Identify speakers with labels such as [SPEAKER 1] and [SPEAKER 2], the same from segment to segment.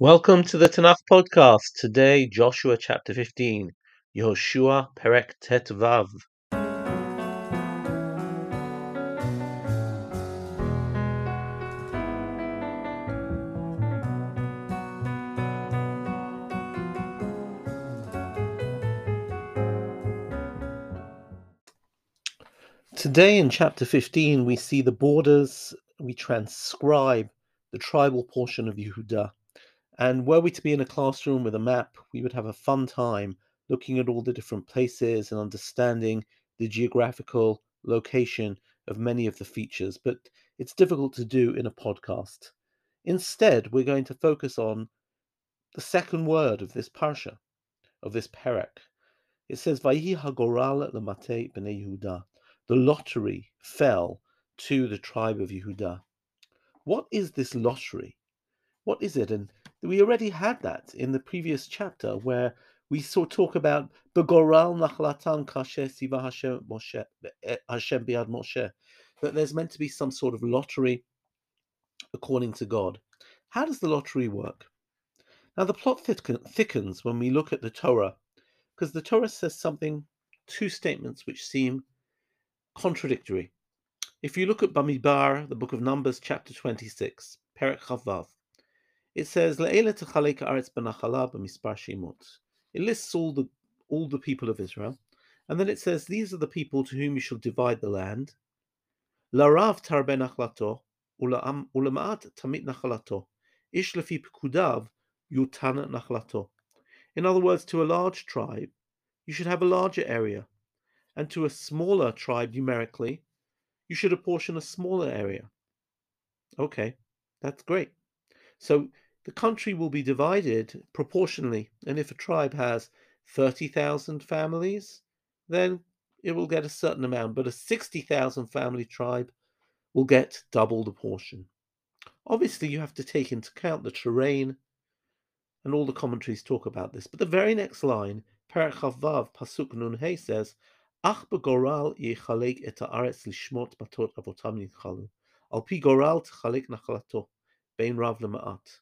[SPEAKER 1] Welcome to the Tanakh podcast. Today, Joshua chapter 15, Yehoshua Perek Tet Vav. Today in chapter 15, we see the borders, we transcribe the tribal portion of Yehuda. And were we to be in a classroom with a map, we would have a fun time looking at all the different places and understanding the geographical location of many of the features. But it's difficult to do in a podcast. Instead, we're going to focus on the second word of this parsha, of this perek. It says, Vayi hagoral lemate b'nei Yehuda the lottery fell to the tribe of Yehuda. What is this lottery? What is it? And we already had that in the previous chapter where we saw talk about Begoral Nachlatan Kasher Siva Hashem Moshe eh, Hashem Biad Moshe. That there's meant to be some sort of lottery according to God. How does the lottery work? Now the plot thickens when we look at the Torah, because the Torah says something, two statements which seem contradictory. If you look at Bamidbar, the book of Numbers, chapter 26, Perek Chavav, it says. It lists all the, all the people of Israel. And then it says, These are the people to whom you shall divide the land. Larav tarbe nachlato, ulama'at tamit nachalato. Ish lefi yutan nachlato. In other words, to a large tribe, you should have a larger area and to a smaller tribe numerically, you should apportion a smaller area. Okay, that's great. So the country will be divided proportionally. And if a tribe has 30,000 families, then it will get a certain amount, but a 60,000 family tribe will get double the portion. Obviously, you have to take into account the terrain, and all the commentaries talk about this. But the very next line, Parachav Vav, Pasuk Nun He says, Ach begoral yichalek et haaretz lishmot batot avotam nichalu. Al pi goral tchalek nachalato, bein rav lema'at.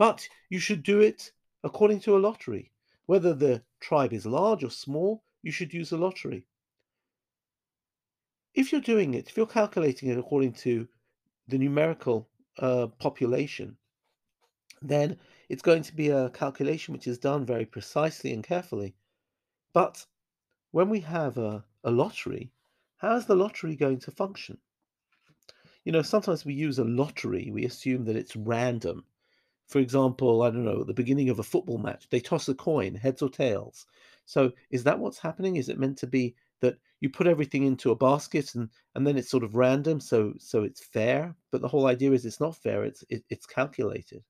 [SPEAKER 1] But you should do it according to a lottery. Whether the tribe is large or small, you should use a lottery. If you're doing it, if you're calculating it according to the numerical uh, population, then it's going to be a calculation which is done very precisely and carefully. But when we have a, a lottery, how is the lottery going to function? You know, sometimes we use a lottery, we assume that it's random. For example, I don't know, at the beginning of a football match, they toss a coin, heads or tails. So is that what's happening? Is it meant to be that you put everything into a basket and, and then it's sort of random, so so it's fair? But the whole idea is it's not fair, it's it, it's calculated.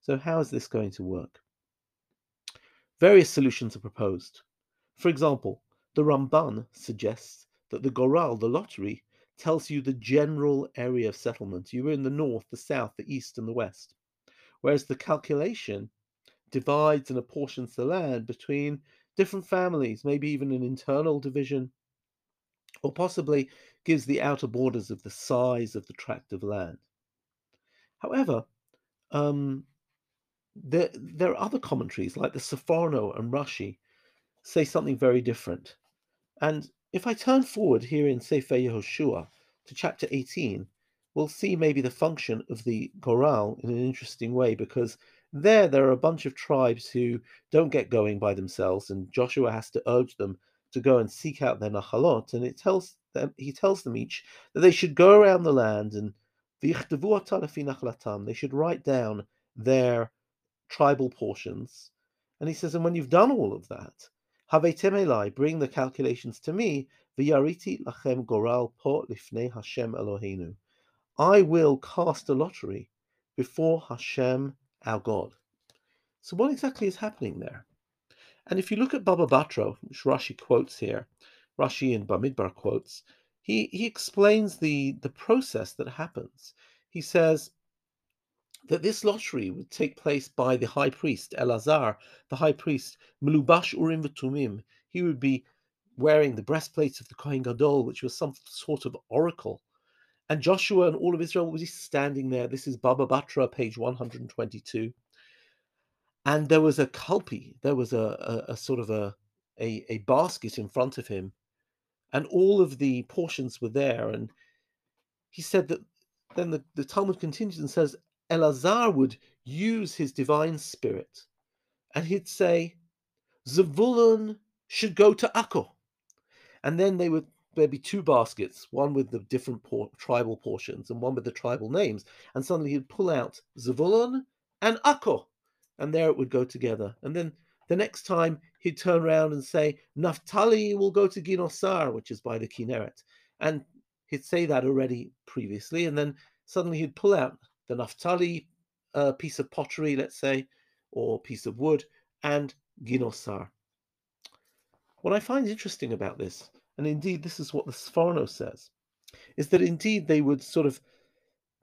[SPEAKER 1] So how is this going to work? Various solutions are proposed. For example, the Ramban suggests that the Goral, the lottery, tells you the general area of settlement. You're in the north, the south, the east, and the west. Whereas the calculation divides and apportions the land between different families, maybe even an internal division, or possibly gives the outer borders of the size of the tract of land. However, um, there, there are other commentaries like the Sforno and Rashi say something very different. And if I turn forward here in Sefer Yehoshua to chapter 18, we'll see maybe the function of the Goral in an interesting way because there there are a bunch of tribes who don't get going by themselves, and Joshua has to urge them to go and seek out their nachalot, and it tells them he tells them each that they should go around the land and they should write down their tribal portions. And he says, and when you've done all of that, Havetem Elai, bring the calculations to me. V'yariti lachem goral po lifnei Hashem Eloheinu. I will cast a lottery before Hashem, our God. So, what exactly is happening there? And if you look at Baba Batra, which Rashi quotes here, Rashi and Bamidbar quotes, he, he explains the, the process that happens. He says, that this lottery would take place by the high priest, Elazar, the high priest, Melubash Urim V'Tumim. He would be wearing the breastplates of the Kohen Gadol, which was some sort of oracle. And Joshua and all of Israel was be standing there. This is Baba Batra, page 122. and there was a kalpi, there was a, a, a sort of a, a, a basket in front of him, and all of the portions were there. And he said that then the, the Talmud continues and says Elazar would use his divine spirit, and he'd say, Zavulun should go to Akko. And then they would there'd be two baskets, one with the different por- tribal portions and one with the tribal names. And suddenly he'd pull out Zavulun and Akko, and there it would go together. And then the next time he'd turn around and say, Naphtali will go to Ginosar, which is by the Kinneret. And he'd say that already previously. And then suddenly he'd pull out the Naphtali uh, piece of pottery, let's say, or piece of wood, and Ginosar. What I find interesting about this and indeed this is what the Sforno says, is that indeed they would sort of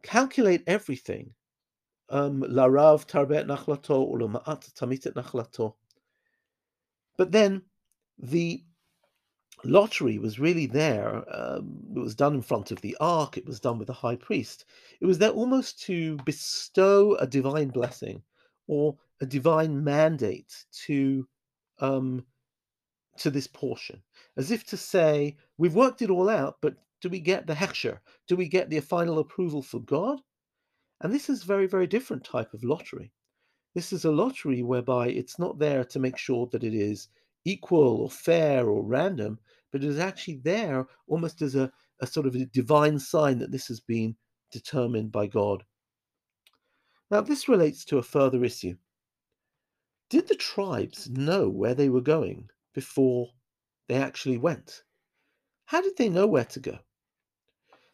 [SPEAKER 1] calculate everything. Um, Larav tarbet nachlato uluma'at tamitet nachlato. But then the lottery was really there. Um, it was done in front of the ark. It was done with the high priest. It was there almost to bestow a divine blessing or a divine mandate to um, to this portion, as if to say, we've worked it all out, but do we get the hechsher? Do we get the final approval for God? And this is a very, very different type of lottery. This is a lottery whereby it's not there to make sure that it is equal or fair or random, but it is actually there almost as a, a sort of a divine sign that this has been determined by God. Now, this relates to a further issue. Did the tribes know where they were going before they actually went. How did they know where to go?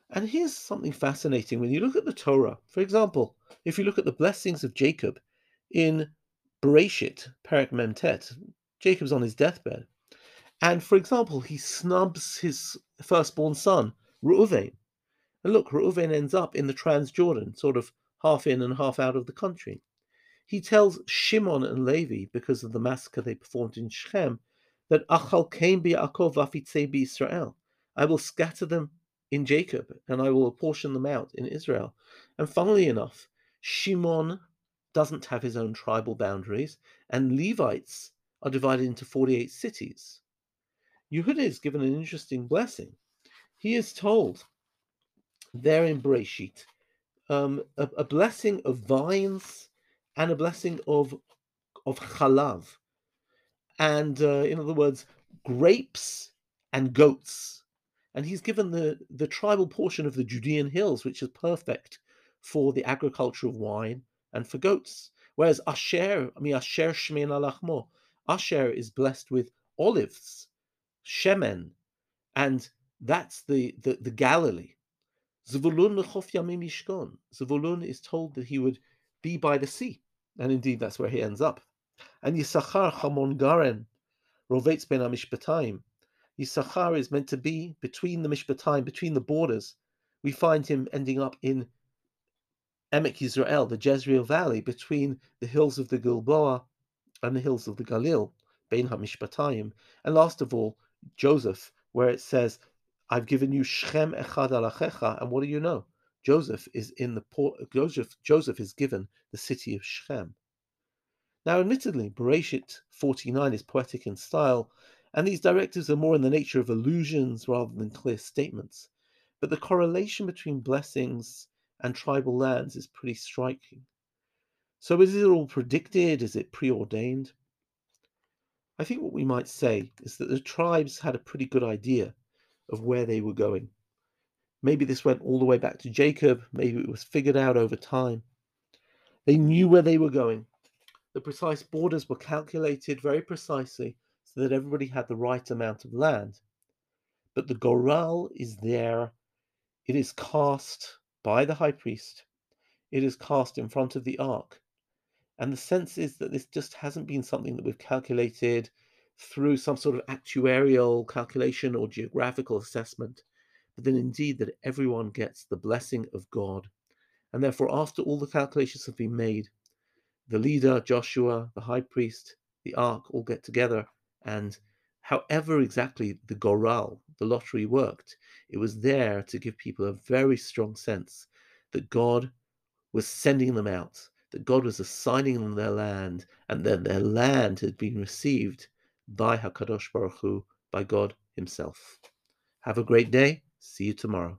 [SPEAKER 1] And here's something fascinating when you look at the Torah. For example, if you look at the blessings of Jacob in Bereshit, Perek Memtet, Jacob's on his deathbed. And for example, he snubs his firstborn son, Reuven. And look, Reuven ends up in the Transjordan, sort of half in and half out of the country. He tells Shimon and Levi, because of the massacre they performed in Shechem, that Achal came Yaakov Vafitze Israel. I will scatter them in Jacob, and I will apportion them out in Israel. And funnily enough, Shimon doesn't have his own tribal boundaries, and Levites are divided into 48 cities. Yehuda is given an interesting blessing. He is told there in Bereshit um, a, a, blessing of vines and a blessing of of chalav and uh, in other words, grapes and goats. And he's given the, the tribal portion of the Judean hills, which is perfect for the agriculture of wine and for goats. Whereas Asher, I mean Asher Shemin Alachmo, Asher is blessed with olives, Shemen, and that's the, the, the Galilee. Zvulun lechof yamim yishkon. Zvulun is told that he would be by the sea, and indeed that's where he ends up. And Yisachar Hamon Garen, Rovetz ben Amishpataim. Yisachar is meant to be between the Mishpataim, between the borders. We find him ending up in Emek Yisrael, the Jezreel Valley, between the hills of the Gilboa and the hills of the Galil, Ben Hamishpataim. And last of all, Joseph, where it says, I've given you Shechem Echad Alachecha, and what do you know? Joseph is in the port. Joseph Joseph is given the city of Shechem. Now, admittedly, Bereshit 49 is poetic in style, and these directives are more in the nature of allusions rather than clear statements. But the correlation between blessings and tribal lands is pretty striking. So, is it all predicted? Is it preordained? I think what we might say is that the tribes had a pretty good idea of where they were going. Maybe this went all the way back to Jacob, maybe it was figured out over time. They knew where they were going, the precise borders were calculated very precisely so that everybody had the right amount of land. But the goral is there. It is cast by the high priest. It is cast in front of the ark. And the sense is that this just hasn't been something that we've calculated through some sort of actuarial calculation or geographical assessment, but then indeed that everyone gets the blessing of God. And therefore, after all the calculations have been made, the leader, Joshua, the high priest, the ark all get together. And however exactly the Goral, the lottery worked, it was there to give people a very strong sense that God was sending them out, that God was assigning them their land, and then their land had been received by Hakadosh Baruch Hu, by God Himself. Have a great day. See you tomorrow.